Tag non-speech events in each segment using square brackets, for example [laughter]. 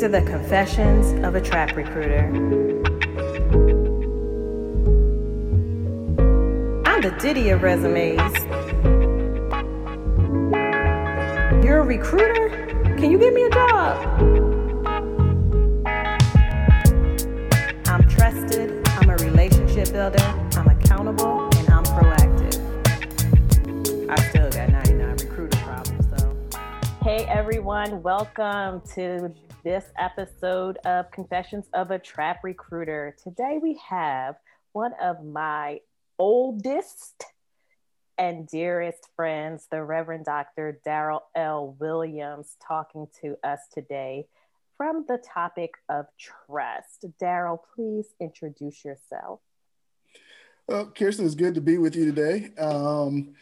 These are the confessions of a trap recruiter. I'm the Diddy of resumes. You're a recruiter? Can you give me a job? I'm trusted, I'm a relationship builder, I'm accountable, and I'm proactive. I still got 99 recruiter problems though. Hey everyone, welcome to this episode of Confessions of a Trap Recruiter. Today we have one of my oldest and dearest friends, the Reverend Dr. Daryl L. Williams, talking to us today from the topic of trust. Daryl, please introduce yourself. Well, Kirsten, it's good to be with you today. Um,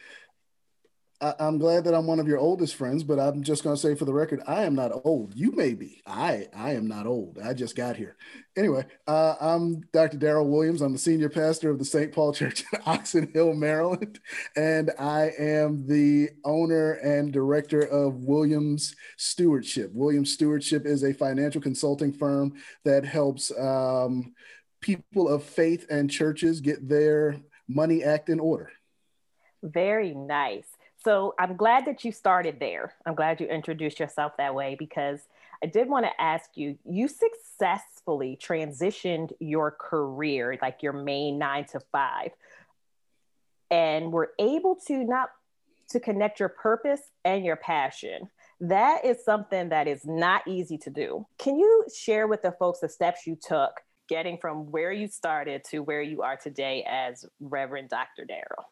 I, am glad that I'm one of your oldest friends, but I'm just going to say for the record, I am not old. You may be. I I am not old. I just got here. Anyway, uh, I'm Dr. Daryl Williams. I'm the senior pastor of the St. Paul [laughs] Church in Oxon Hill, Maryland, and I am the owner and director of Williams Stewardship. Williams Stewardship is a financial consulting firm that helps um, people of faith and churches get their money act in order. Very nice. So I'm glad that you started there. I'm glad you introduced yourself that way because I did want to ask you you successfully transitioned your career, like your main nine to five, and were able to not to connect your purpose and your passion. That is something that is not easy to do. Can you share with the folks the steps you took getting from where you started to where you are today as Reverend Dr. Darrell?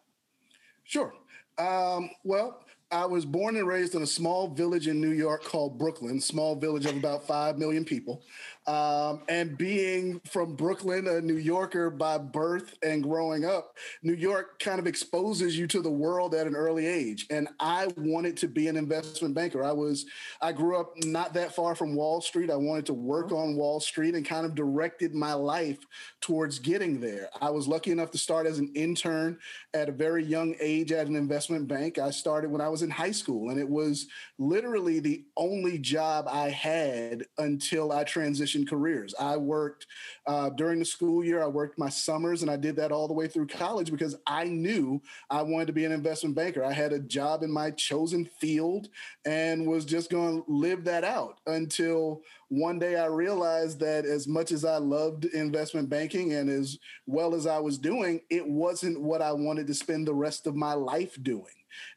Sure. Um, well, I was born and raised in a small village in New York called Brooklyn, small village of about 5 million people. Um, and being from Brooklyn, a New Yorker by birth and growing up, New York kind of exposes you to the world at an early age. And I wanted to be an investment banker. I was, I grew up not that far from Wall Street. I wanted to work on Wall Street and kind of directed my life towards getting there. I was lucky enough to start as an intern at a very young age at an investment bank. I started when I was was in high school, and it was literally the only job I had until I transitioned careers. I worked uh, during the school year, I worked my summers, and I did that all the way through college because I knew I wanted to be an investment banker. I had a job in my chosen field and was just going to live that out until one day I realized that as much as I loved investment banking and as well as I was doing, it wasn't what I wanted to spend the rest of my life doing.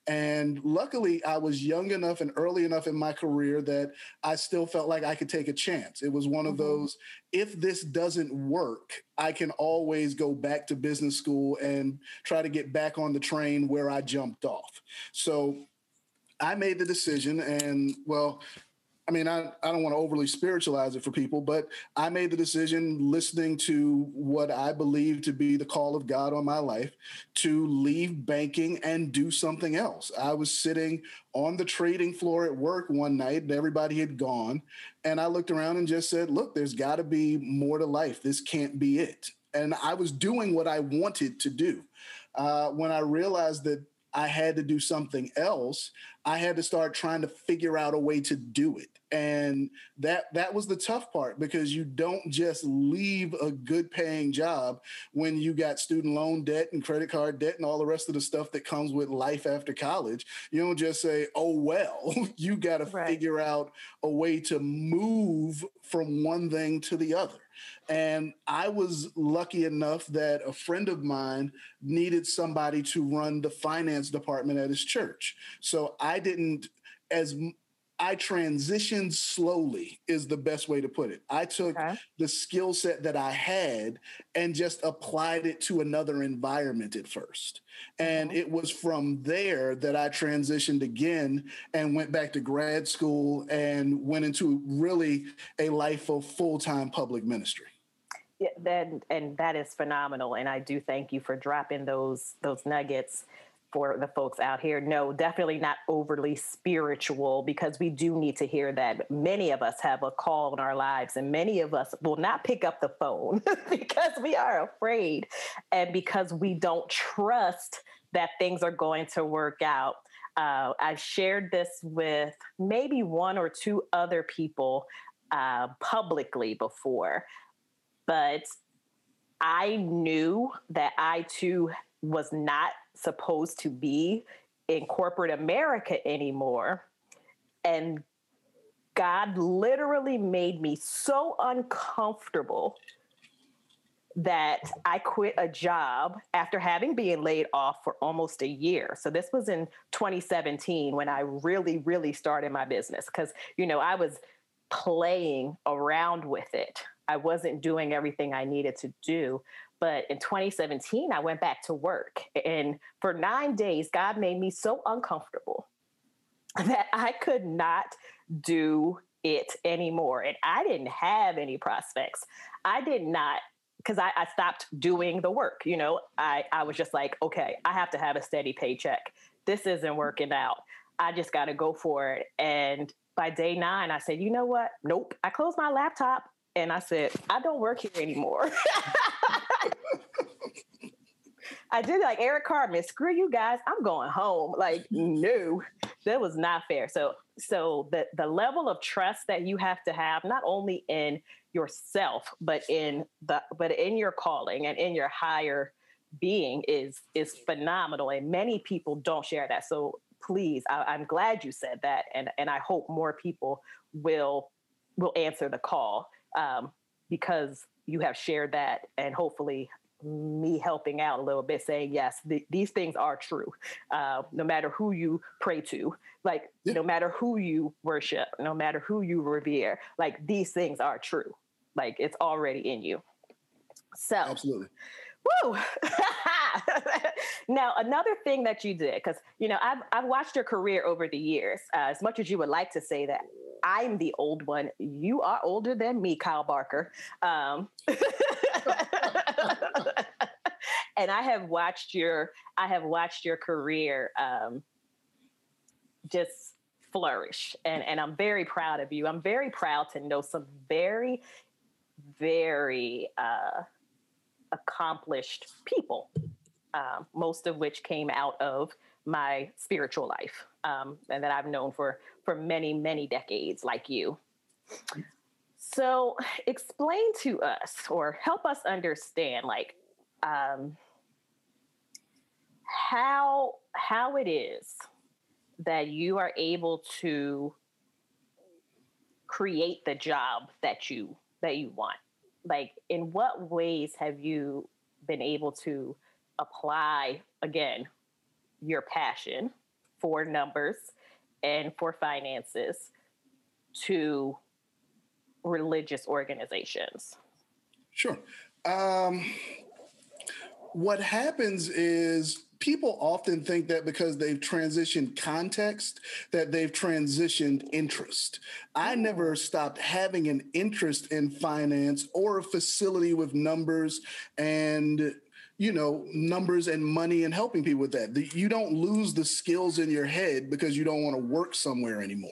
And luckily, I was young enough and early enough in my career that I still felt like I could take a chance. It was one of mm-hmm. those if this doesn't work, I can always go back to business school and try to get back on the train where I jumped off. So I made the decision, and well, I mean, I, I don't want to overly spiritualize it for people, but I made the decision listening to what I believe to be the call of God on my life to leave banking and do something else. I was sitting on the trading floor at work one night and everybody had gone. And I looked around and just said, look, there's got to be more to life. This can't be it. And I was doing what I wanted to do. Uh, when I realized that I had to do something else, I had to start trying to figure out a way to do it. And that that was the tough part because you don't just leave a good paying job when you got student loan debt and credit card debt and all the rest of the stuff that comes with life after college. You don't just say oh well [laughs] you got to right. figure out a way to move from one thing to the other and I was lucky enough that a friend of mine needed somebody to run the finance department at his church. So I didn't as I transitioned slowly is the best way to put it. I took okay. the skill set that I had and just applied it to another environment at first. And mm-hmm. it was from there that I transitioned again and went back to grad school and went into really a life of full-time public ministry. Yeah, then and that is phenomenal. And I do thank you for dropping those those nuggets for the folks out here. No, definitely not overly spiritual because we do need to hear that many of us have a call in our lives and many of us will not pick up the phone [laughs] because we are afraid and because we don't trust that things are going to work out. Uh, I shared this with maybe one or two other people uh, publicly before, but I knew that I too was not supposed to be in corporate America anymore. And God literally made me so uncomfortable that I quit a job after having been laid off for almost a year. So this was in 2017 when I really, really started my business because, you know, I was playing around with it. I wasn't doing everything I needed to do. But in 2017, I went back to work. And for nine days, God made me so uncomfortable [laughs] that I could not do it anymore. And I didn't have any prospects. I did not because I, I, stopped doing the work. You know, I, I was just like, okay, I have to have a steady paycheck. This isn't working out. I just got to go for it. And by day nine, I said, you know what? Nope. I closed my laptop and I said, I don't work here anymore. [laughs] I did like Eric Cartman, screw you guys, I'm going home. Like, [laughs] no, that was not fair. So, so the the level of trust that you have to have, not only in yourself, but in the but in your calling and in your higher being is is phenomenal. And many people don't share that. So please, I, am glad you said that, and and I hope more people will will answer the call um, because you have shared that, and hopefully me helping out a little bit saying yes th- these things are true uh, no matter who you pray to like yeah. no matter who you worship no matter who you revere like these things are true like it's already in you so absolutely Woo! [laughs] now, another thing that you did, because you know, I've I've watched your career over the years. Uh, as much as you would like to say that I'm the old one, you are older than me, Kyle Barker. Um, [laughs] and I have watched your I have watched your career um, just flourish, and and I'm very proud of you. I'm very proud to know some very very uh, accomplished people, um, most of which came out of my spiritual life um, and that I've known for for many many decades, like you. So, explain to us or help us understand, like, um, how how it is that you are able to create the job that you that you want? Like in what ways have you been able to apply again your passion for numbers and for finances to religious organizations? Sure. Um, what happens is people often think that because they've transitioned context that they've transitioned interest. I never oh. stopped having an interest in finance or a facility with numbers and you know numbers and money and helping people with that. You don't lose the skills in your head because you don't want to work somewhere anymore.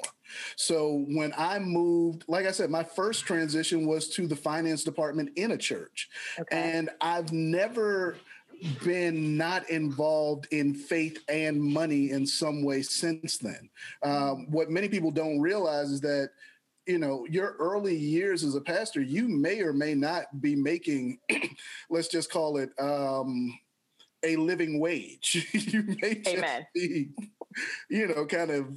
So when i moved like i said my first transition was to the finance department in a church. Okay. and i've never been not involved in faith and money in some way since then. Um, what many people don't realize is that you know your early years as a pastor you may or may not be making [clears throat] let's just call it um, a living wage [laughs] you may just Amen. be you know kind of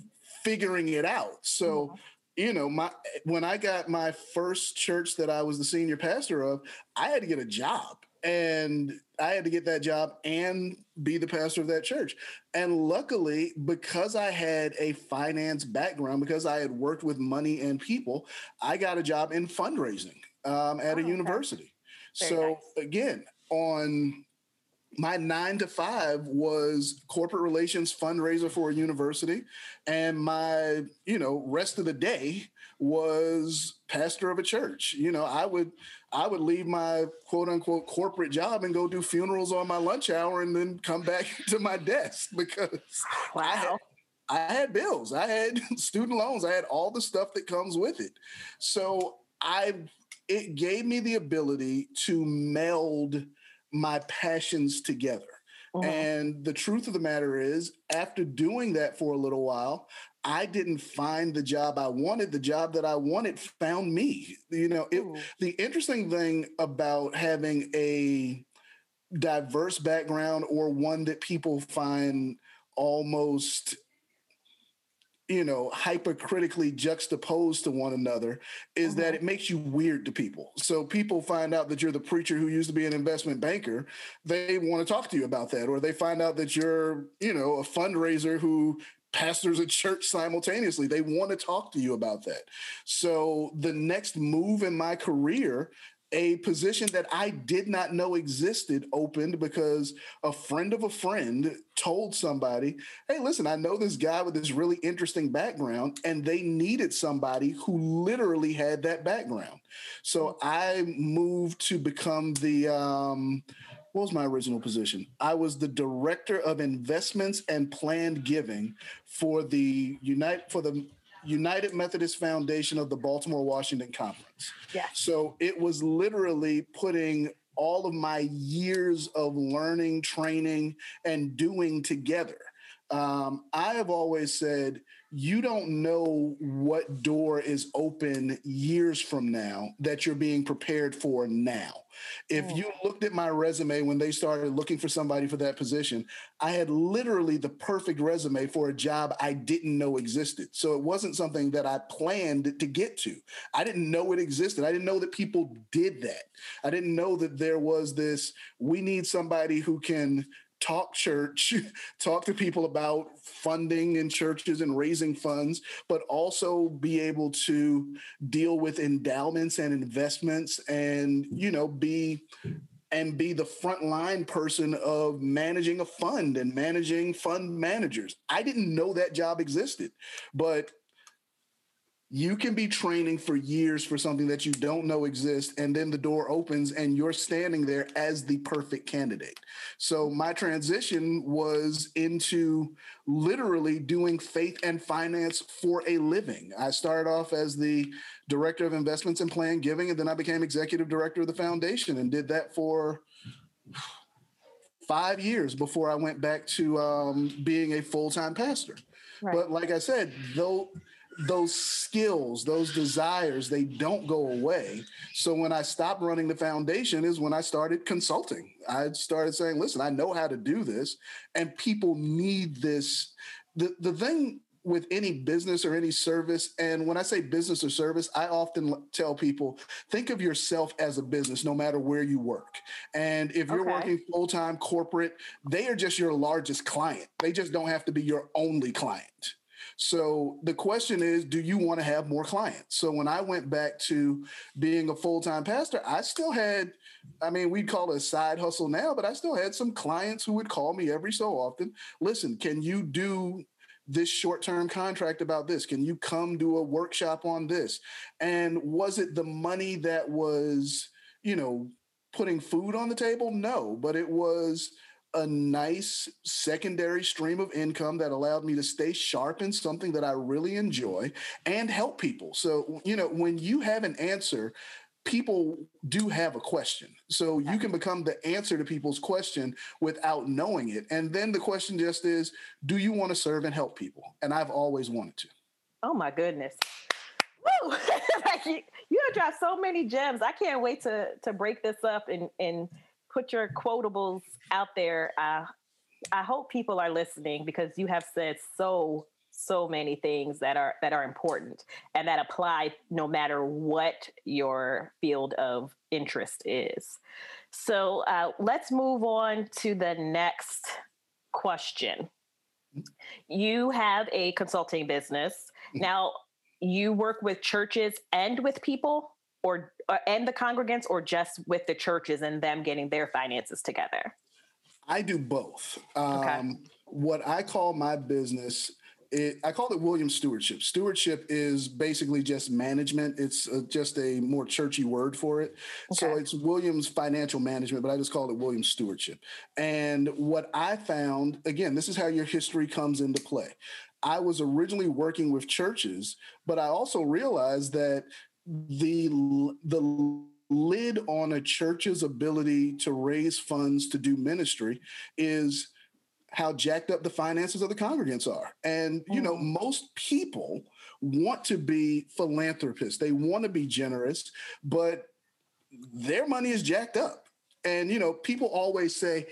figuring it out so mm-hmm. you know my when i got my first church that i was the senior pastor of i had to get a job and I had to get that job and be the pastor of that church. And luckily, because I had a finance background, because I had worked with money and people, I got a job in fundraising um, at oh, a university. Okay. So nice. again, on my nine to five was corporate relations fundraiser for a university. And my you know rest of the day was pastor of a church. You know i would i would leave my quote unquote corporate job and go do funerals on my lunch hour and then come back [laughs] to my desk because wow. I had, I had bills. I had [laughs] student loans. I had all the stuff that comes with it. So i it gave me the ability to meld my passions together. Mm-hmm. And the truth of the matter is, after doing that for a little while, I didn't find the job I wanted. The job that I wanted found me. You know, it, the interesting thing about having a diverse background or one that people find almost you know hypercritically juxtaposed to one another is mm-hmm. that it makes you weird to people so people find out that you're the preacher who used to be an investment banker they want to talk to you about that or they find out that you're you know a fundraiser who pastors a church simultaneously they want to talk to you about that so the next move in my career a position that I did not know existed opened because a friend of a friend told somebody, Hey, listen, I know this guy with this really interesting background, and they needed somebody who literally had that background. So I moved to become the, um, what was my original position? I was the director of investments and planned giving for the Unite for the United Methodist Foundation of the Baltimore Washington Conference. Yeah. So it was literally putting all of my years of learning, training, and doing together. Um, I have always said, you don't know what door is open years from now that you're being prepared for now. If you mm. looked at my resume when they started looking for somebody for that position, I had literally the perfect resume for a job I didn't know existed. So it wasn't something that I planned to get to. I didn't know it existed. I didn't know that people did that. I didn't know that there was this we need somebody who can talk church, [laughs] talk to people about funding in churches and raising funds, but also be able to deal with endowments and investments and, you know, be and be the frontline person of managing a fund and managing fund managers. I didn't know that job existed, but you can be training for years for something that you don't know exists and then the door opens and you're standing there as the perfect candidate. So my transition was into literally doing faith and finance for a living. I started off as the director of investments and plan giving and then i became executive director of the foundation and did that for five years before i went back to um, being a full-time pastor. Right. but like i said though those skills, those desires, they don't go away. So when I stopped running the foundation is when I started consulting. I started saying, listen, I know how to do this, and people need this. The, the thing with any business or any service, and when I say business or service, I often tell people think of yourself as a business, no matter where you work. And if you're okay. working full time corporate, they are just your largest client. They just don't have to be your only client. So the question is, do you want to have more clients? So when I went back to being a full time pastor, I still had, I mean, we'd call it a side hustle now, but I still had some clients who would call me every so often. Listen, can you do this short term contract about this? Can you come do a workshop on this? And was it the money that was, you know, putting food on the table? No, but it was a nice secondary stream of income that allowed me to stay sharp in something that I really enjoy and help people. So, you know, when you have an answer, people do have a question. So you can become the answer to people's question without knowing it. And then the question just is, do you want to serve and help people? And I've always wanted to. Oh my goodness. Woo! [laughs] like you, you have dropped so many gems. I can't wait to to break this up and and put your quotables out there. Uh, I hope people are listening because you have said so so many things that are that are important and that apply no matter what your field of interest is. So uh, let's move on to the next question. You have a consulting business mm-hmm. now. You work with churches and with people or uh, and the congregants or just with the churches and them getting their finances together? I do both. Um, okay. What I call my business, it, I call it Williams Stewardship. Stewardship is basically just management. It's uh, just a more churchy word for it. Okay. So it's Williams Financial Management, but I just call it Williams Stewardship. And what I found, again, this is how your history comes into play. I was originally working with churches, but I also realized that the the lid on a church's ability to raise funds to do ministry is how jacked up the finances of the congregants are. And, you know, mm. most people want to be philanthropists, they want to be generous, but their money is jacked up. And, you know, people always say,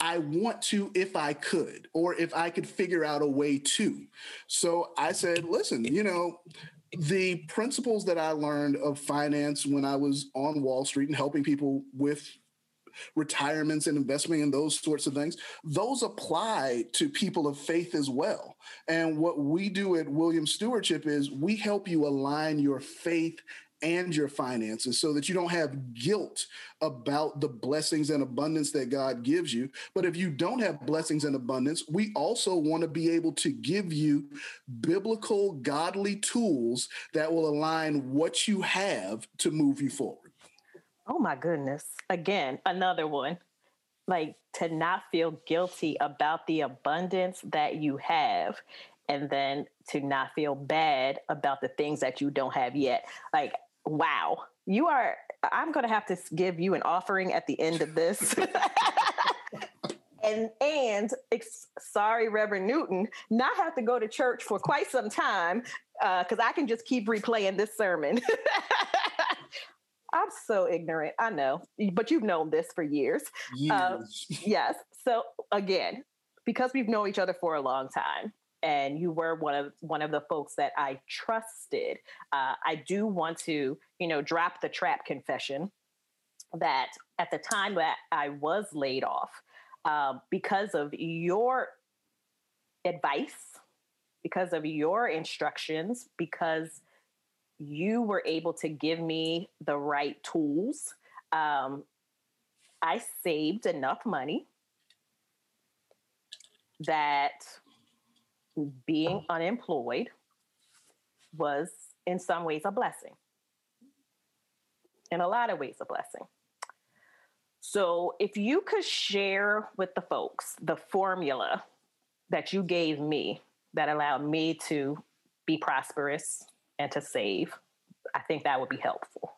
I want to if I could, or if I could figure out a way to. So I said, listen, you know, the principles that I learned of finance when I was on Wall Street and helping people with retirements and investment and those sorts of things, those apply to people of faith as well. And what we do at William Stewardship is we help you align your faith and your finances so that you don't have guilt about the blessings and abundance that God gives you. But if you don't have blessings and abundance, we also want to be able to give you biblical, godly tools that will align what you have to move you forward. Oh my goodness. Again, another one. Like to not feel guilty about the abundance that you have and then to not feel bad about the things that you don't have yet. Like wow, you are, I'm going to have to give you an offering at the end of this. [laughs] and and ex- sorry reverend newton not have to go to church for quite some time because uh, i can just keep replaying this sermon [laughs] i'm so ignorant i know but you've known this for years, um, years. [laughs] yes so again because we've known each other for a long time and you were one of one of the folks that I trusted. Uh, I do want to, you know, drop the trap confession that at the time that I was laid off, uh, because of your advice, because of your instructions, because you were able to give me the right tools. Um, I saved enough money that being unemployed was in some ways a blessing. In a lot of ways, a blessing. So, if you could share with the folks the formula that you gave me that allowed me to be prosperous and to save, I think that would be helpful.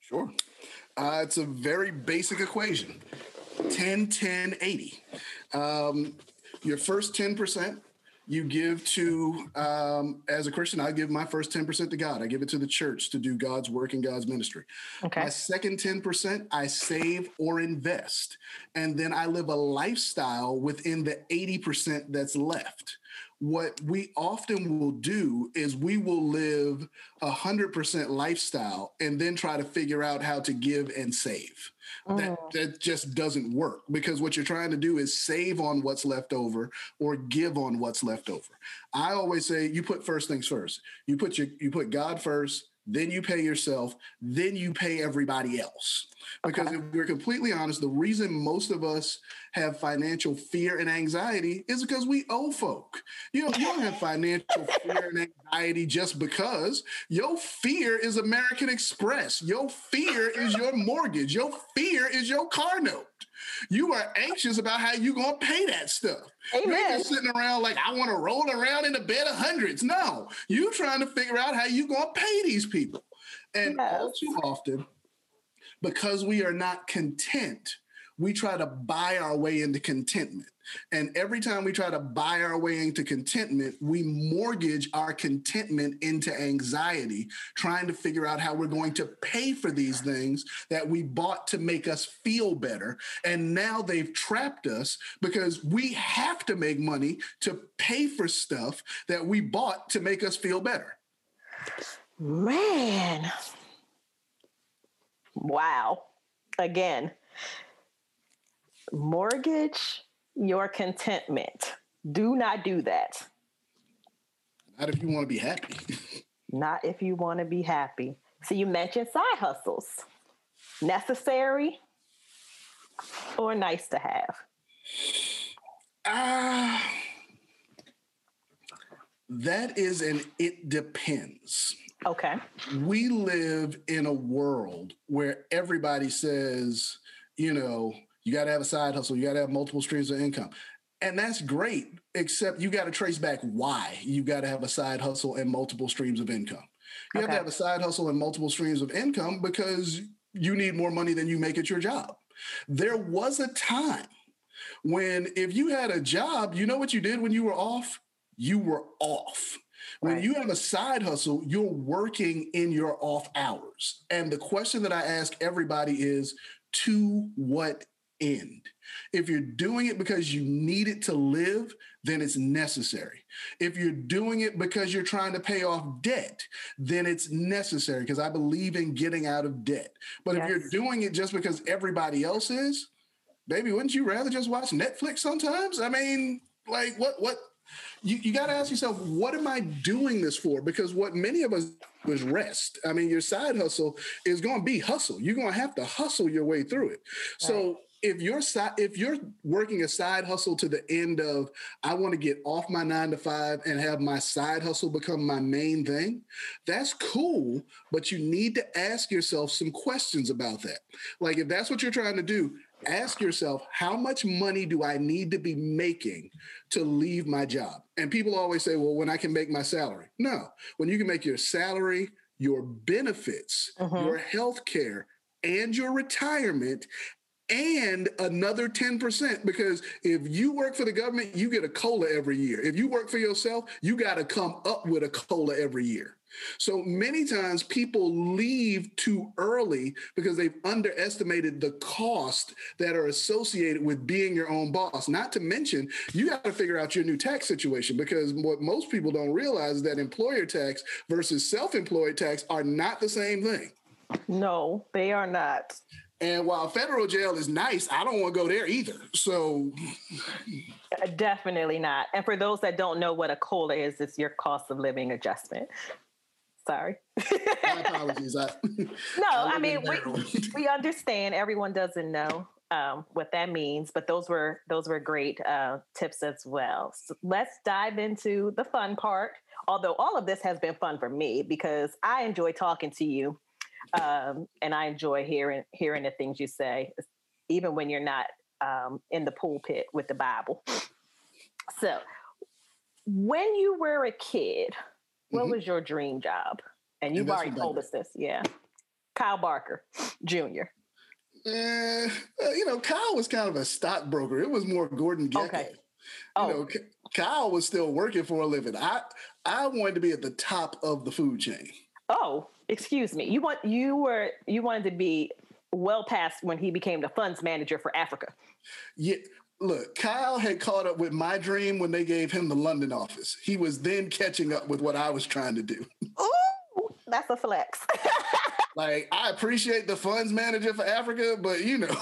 Sure. Uh, it's a very basic equation 10, 10, 80. Um, your first 10% you give to um, as a christian i give my first 10% to god. I give it to the church to do god's work and god's ministry. Okay. My second 10% i save or invest. And then i live a lifestyle within the 80% that's left what we often will do is we will live a hundred percent lifestyle and then try to figure out how to give and save. Mm. That that just doesn't work because what you're trying to do is save on what's left over or give on what's left over. I always say you put first things first. You put your you put God first, then you pay yourself, then you pay everybody else. Because okay. if we're completely honest, the reason most of us have financial fear and anxiety is because we owe folk. You know, you don't have financial [laughs] fear and anxiety just because your fear is American Express. Your fear is your mortgage. Your fear is your car note. You are anxious about how you're gonna pay that stuff. Amen. You're just sitting around like I want to roll around in a bed of hundreds. No, you trying to figure out how you gonna pay these people. And yes. all too often, because we are not content, we try to buy our way into contentment. And every time we try to buy our way into contentment, we mortgage our contentment into anxiety, trying to figure out how we're going to pay for these things that we bought to make us feel better. And now they've trapped us because we have to make money to pay for stuff that we bought to make us feel better. Man. Wow. Again, mortgage your contentment. Do not do that. Not if you want to be happy. [laughs] not if you want to be happy. So you mentioned side hustles. Necessary or nice to have? Ah. Uh, that is an it depends. Okay. We live in a world where everybody says, you know, you got to have a side hustle. You got to have multiple streams of income. And that's great, except you got to trace back why you got to have a side hustle and multiple streams of income. You okay. have to have a side hustle and multiple streams of income because you need more money than you make at your job. There was a time When if you had a job, you know what you did when you were off? You were off. When right. you have a side hustle, you're working in your off hours. And the question that I ask everybody is to what end? If you're doing it because you need it to live, then it's necessary. If you're doing it because you're trying to pay off debt, then it's necessary because I believe in getting out of debt. But yes. if you're doing it just because everybody else is, baby, wouldn't you rather just watch Netflix sometimes? I mean, like what what you, you got to ask yourself, what am I doing this for? Because what many of us was rest. I mean, your side hustle is going to be hustle. You're going to have to hustle your way through it. Right. So if you're if you're working a side hustle to the end of I want to get off my nine to five and have my side hustle become my main thing, that's cool. But you need to ask yourself some questions about that. Like if that's what you're trying to do, ask yourself how much money do I need to be making to leave my job? And people always say, well, when I can make my salary. No, when you can make your salary, your benefits, uh-huh. your health care, and your retirement and another 10% because if you work for the government, you get a COLA every year. If you work for yourself, you got to come up with a COLA every year. So many times people leave too early because they've underestimated the cost that are associated with being your own boss. Not to mention, you got to figure out your new tax situation because what most people don't realize is that employer tax versus self employed tax are not the same thing. No, they are not. And while federal jail is nice, I don't want to go there either. So uh, definitely not. And for those that don't know what a COLA is, it's your cost of living adjustment. Sorry. My [laughs] apologies. I, no, I, I mean we, we understand. Everyone doesn't know um, what that means, but those were those were great uh, tips as well. So let's dive into the fun part. Although all of this has been fun for me because I enjoy talking to you um, and I enjoy hearing hearing the things you say, even when you're not um, in the pulpit with the Bible. So, when you were a kid, what mm-hmm. was your dream job? And you've already told us this, yeah. Kyle Barker Jr. Uh, you know, Kyle was kind of a stockbroker. It was more Gordon Gekko. Okay. Oh. You know, Kyle was still working for a living. I I wanted to be at the top of the food chain. Oh, excuse me. You want you were you wanted to be well past when he became the funds manager for Africa. Yeah. Look, Kyle had caught up with my dream when they gave him the London office. He was then catching up with what I was trying to do. Ooh, that's a flex. [laughs] like I appreciate the funds manager for Africa, but you know,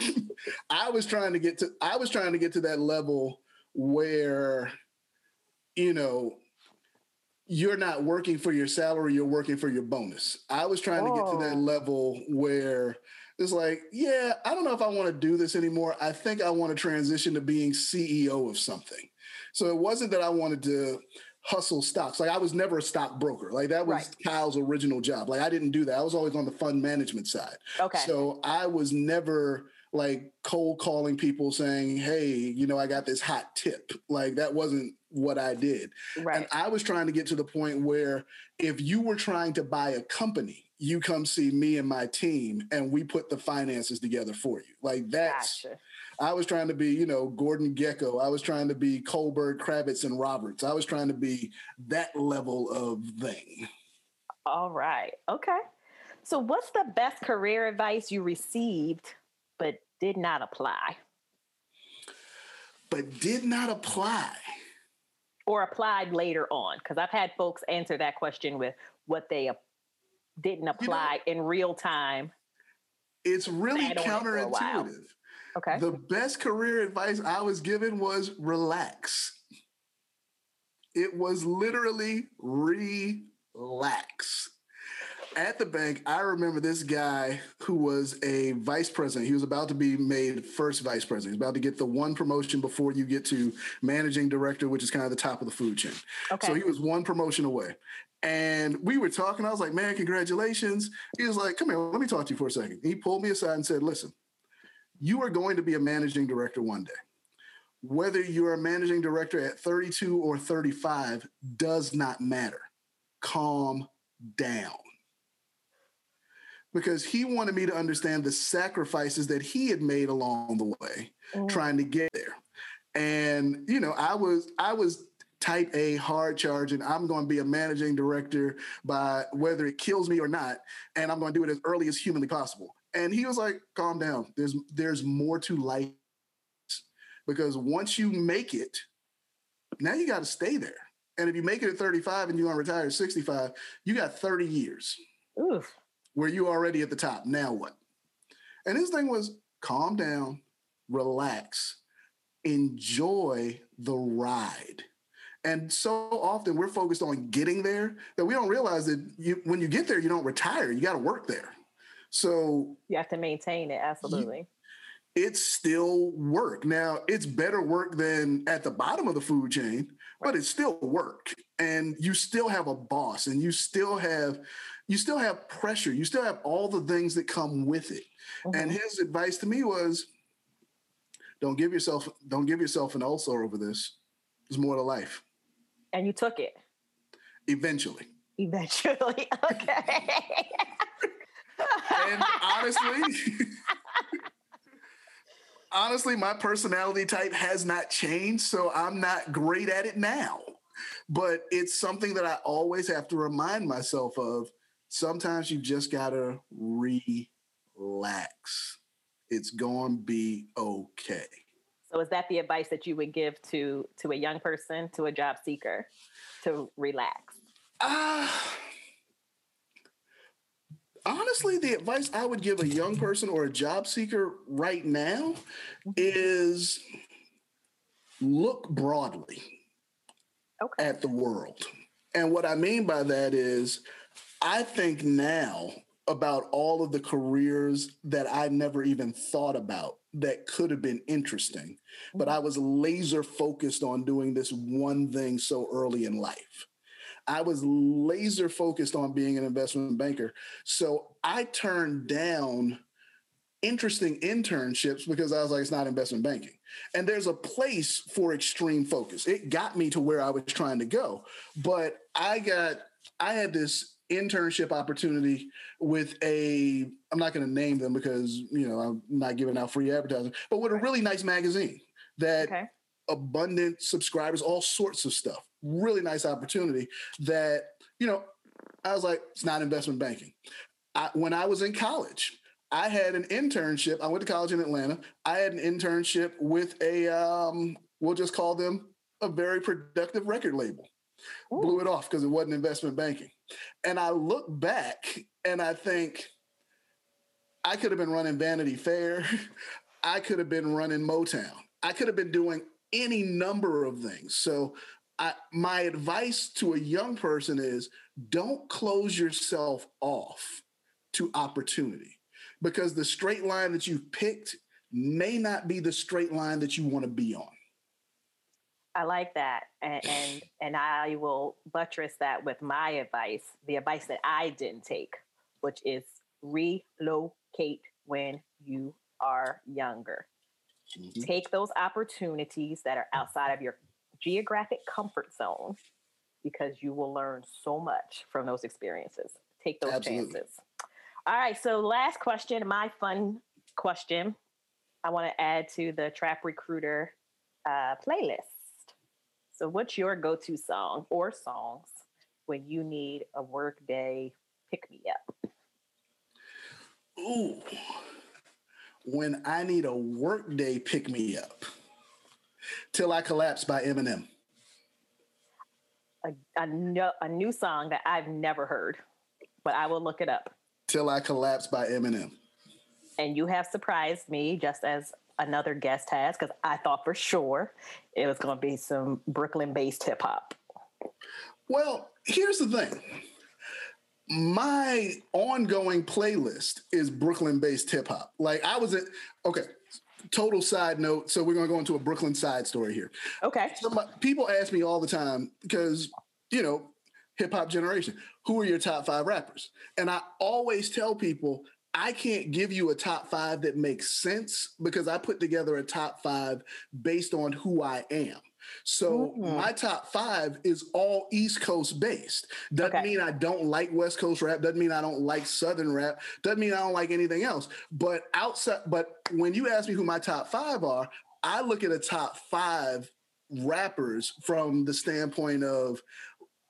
[laughs] I was trying to get to I was trying to get to that level where you know you're not working for your salary, you're working for your bonus. I was trying to get to that oh. level where it's like, yeah, I don't know if I want to do this anymore. I think I want to transition to being CEO of something. So it wasn't that I wanted to hustle stocks. Like I was never a stockbroker. Like that was right. Kyle's original job. Like I didn't do that. I was always on the fund management side. Okay. So I was never like cold calling people saying, "Hey, you know, I got this hot tip." Like that wasn't what I did. Right. And I was trying to get to the point where if you were trying to buy a company, you come see me and my team and we put the finances together for you. Like that's gotcha. I was trying to be, you know, Gordon Gekko. I was trying to be Kohlberg, Kravis, and Roberts. I was trying to be that level of thing. All right. Okay. So what's the best career advice you received but did not apply? But did not apply or applied later on? Because I've had folks answer that question with what they didn't apply you know, in real time. It's really counterintuitive. Okay. The best career advice I was given was relax. It was literally relax at the bank, I remember this guy who was a vice president. He was about to be made first vice president. He's about to get the one promotion before you get to managing director, which is kind of the top of the food chain. Okay. So he was one promotion away. And we were talking. I was like, man, congratulations. He was like, come here, let me talk to you for a second. He pulled me aside and said, listen, you are going to be a managing director one day. Whether you're a managing director at 32 or 35 does not matter. Calm down because he wanted me to understand the sacrifices that he had made along the way mm. trying to get there. And you know, I was I was type A hard charging. I'm going to be a managing director by whether it kills me or not, and I'm going to do it as early as humanly possible. And he was like, "Calm down. There's there's more to life because once you make it, now you got to stay there. And if you make it at 35 and you're going to retire at 65, you got 30 years Oof. Where you're already at the top. Now what? And his thing was calm down, relax, enjoy the ride. And so often we're focused on getting there that we don't realize that you, when you get there, you don't retire. You got to work there. So you have to maintain it. Absolutely. You, it's still work. Now, it's better work than at the bottom of the food chain, but it's still work. And you still have a boss and you still have you still have pressure. You still have all the things that come with it. Mm-hmm. And his advice to me was don't give yourself don't give yourself an ulcer over this. There's more to life. And you took it. Eventually. Eventually. [laughs] Okay. and honestly, [laughs] honestly, my personality type has not changed, so I'm not great at it now. But it's something that I always have to remind myself of. Sometimes you just gotta relax. It's gonna be okay. So is that the advice that you would give to to a young person, to a job seeker, to relax? Uh, honestly, the advice I would give a young person or a job seeker right now is look broadly okay. at the world. And what I mean by that is, I think now about all of the careers that I never even thought about that could have been interesting, but mm-hmm. I was laser focused on doing this one thing so early in life. I was laser focused on being an investment banker. So I turned down interesting internships because I was like, it's not investment banking. And there's a place for extreme focus. It got me to where I was trying to go. But I got, I had this internship opportunity with a, I'm not going to name them because, you know, I'm not giving out free advertising, but with a really nice magazine that okay. abundant subscribers, all sorts of stuff really nice opportunity that, you know, I was like, it's not investment banking. I, when I was in college, I had an internship. I went to college in Atlanta. I had an internship with a, um, we'll just call them a very productive record label. Ooh. Blew it off because it wasn't investment banking. And I look back and I think I could have been running Vanity Fair. [laughs] I could have been running Motown. I could have been doing any number of things. So I, my advice to a young person is don't close yourself off to opportunity because the straight line that you've picked may not be the straight line that you want to be on. I like that, and, and [sighs] and I will buttress that with my advice, the advice that I didn't take, which is relocate when you are younger. Mm-hmm. Take those opportunities that are outside of your geographic comfort zone because you will learn so much from those experiences. Take those Absolutely. chances. All right. So, last question, my fun question I want to add to the Trap Recruiter uh, playlist. So, what's your go to song or songs when you need a work day pick me up? Ooh, when I need a work day pick me up. Till I Collapse by Eminem. A, a, no, a new song that I've never heard, but I will look it up. Till I Collapse by Eminem. And you have surprised me just as another guest has, because I thought for sure it was going to be some Brooklyn based hip hop. Well, here's the thing my ongoing playlist is Brooklyn based hip hop. Like I was at, okay, total side note. So we're going to go into a Brooklyn side story here. Okay. Somebody, people ask me all the time because, you know, hip hop generation, who are your top five rappers? And I always tell people, I can't give you a top five that makes sense because I put together a top five based on who I am. So mm-hmm. my top five is all East Coast based. Doesn't okay. mean I don't like West Coast rap. Doesn't mean I don't like Southern rap. Doesn't mean I don't like anything else. But outside, but when you ask me who my top five are, I look at a top five rappers from the standpoint of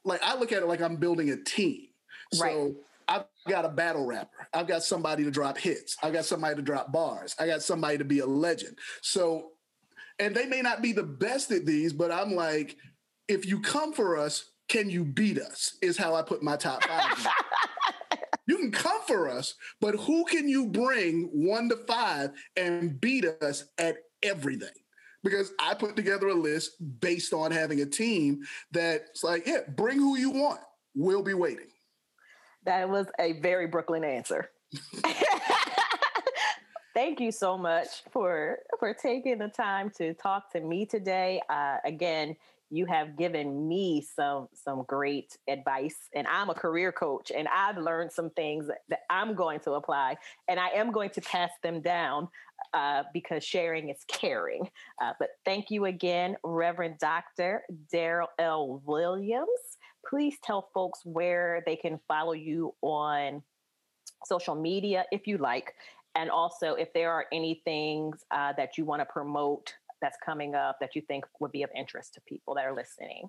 like I look at it like I'm building a team. So right. I've got a battle rapper. I've got somebody to drop hits. I've got somebody to drop bars. I got somebody to be a legend. So, and they may not be the best at these, but I'm like, if you come for us, can you beat us? Is how I put my top five. [laughs] you can come for us, but who can you bring one to five and beat us at everything? Because I put together a list based on having a team that's like, yeah, bring who you want. We'll be waiting. That was a very Brooklyn answer. [laughs] Thank you so much for for taking the time to talk to me today. Uh, again, you have given me some some great advice, and I'm a career coach, and I've learned some things that I'm going to apply, and I am going to pass them down uh, because sharing is caring. Uh, but thank you again, Reverend Doctor Daryl L. Williams please tell folks where they can follow you on social media if you like. And also, if there are any things uh, that you want to promote that's coming up that you think would be of interest to people that are listening.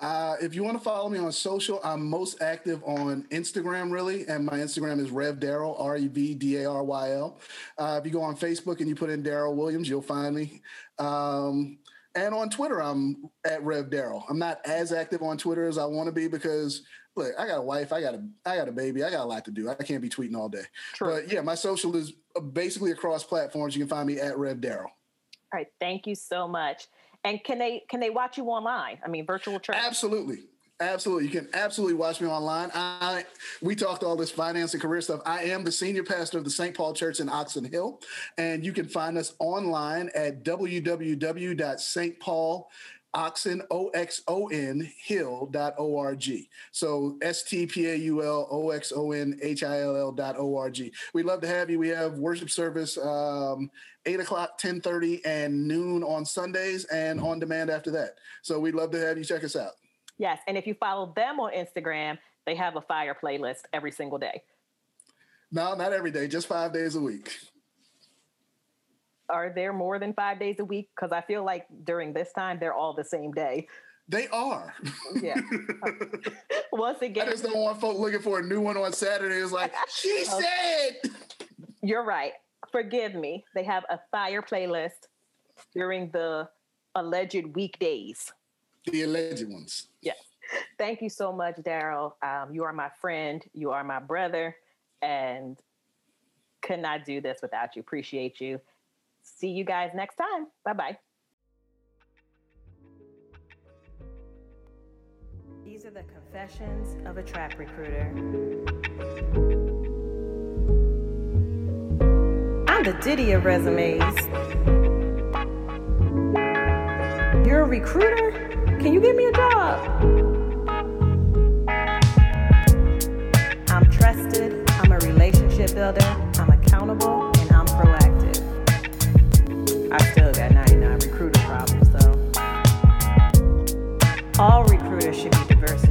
Uh, if you want to follow me on social, I'm most active on Instagram, really, and my Instagram is Rev Daryl, R E V D A R Y L. Uh, if you go on Facebook and you put in Daryl Williams, you'll find me. Um, and on Twitter, I'm at Rev Daryl. I'm not as active on Twitter as I want to be because look, I got a wife, I got a I got a baby, I got a lot to do. I can't be tweeting all day. True. But yeah, my social is basically across platforms. You can find me at Rev Daryl. All right, thank you so much. And can they can they watch you online? I mean, virtual church. Absolutely. Absolutely. You can absolutely watch me online. I we talked all this finance and career stuff. I am the senior pastor of the St. Paul Church in Oxon Hill, and you can find us online at www.stpaul oxon o-x-o-n so s-t-p-a-u-l-o-x-o-n-h-i-l-l dot o-r-g we'd love to have you we have worship service um, 8 o'clock 10.30 and noon on sundays and on demand after that so we'd love to have you check us out Yes. And if you follow them on Instagram, they have a fire playlist every single day. No, not every day, just five days a week. Are there more than five days a week? Because I feel like during this time, they're all the same day. They are. Yeah. [laughs] Once again, I just don't want folk looking for a new one on Saturday. It's like, she [laughs] said. You're right. Forgive me. They have a fire playlist during the alleged weekdays. The alleged ones. Yes. Thank you so much, Daryl. Um, you are my friend. You are my brother. And could not do this without you. Appreciate you. See you guys next time. Bye bye. These are the confessions of a trap recruiter. I'm the Diddy of resumes. You're a recruiter? Can you give me a job? I'm trusted, I'm a relationship builder, I'm accountable, and I'm proactive. I still got 99 recruiter problems though. All recruiters should be diversity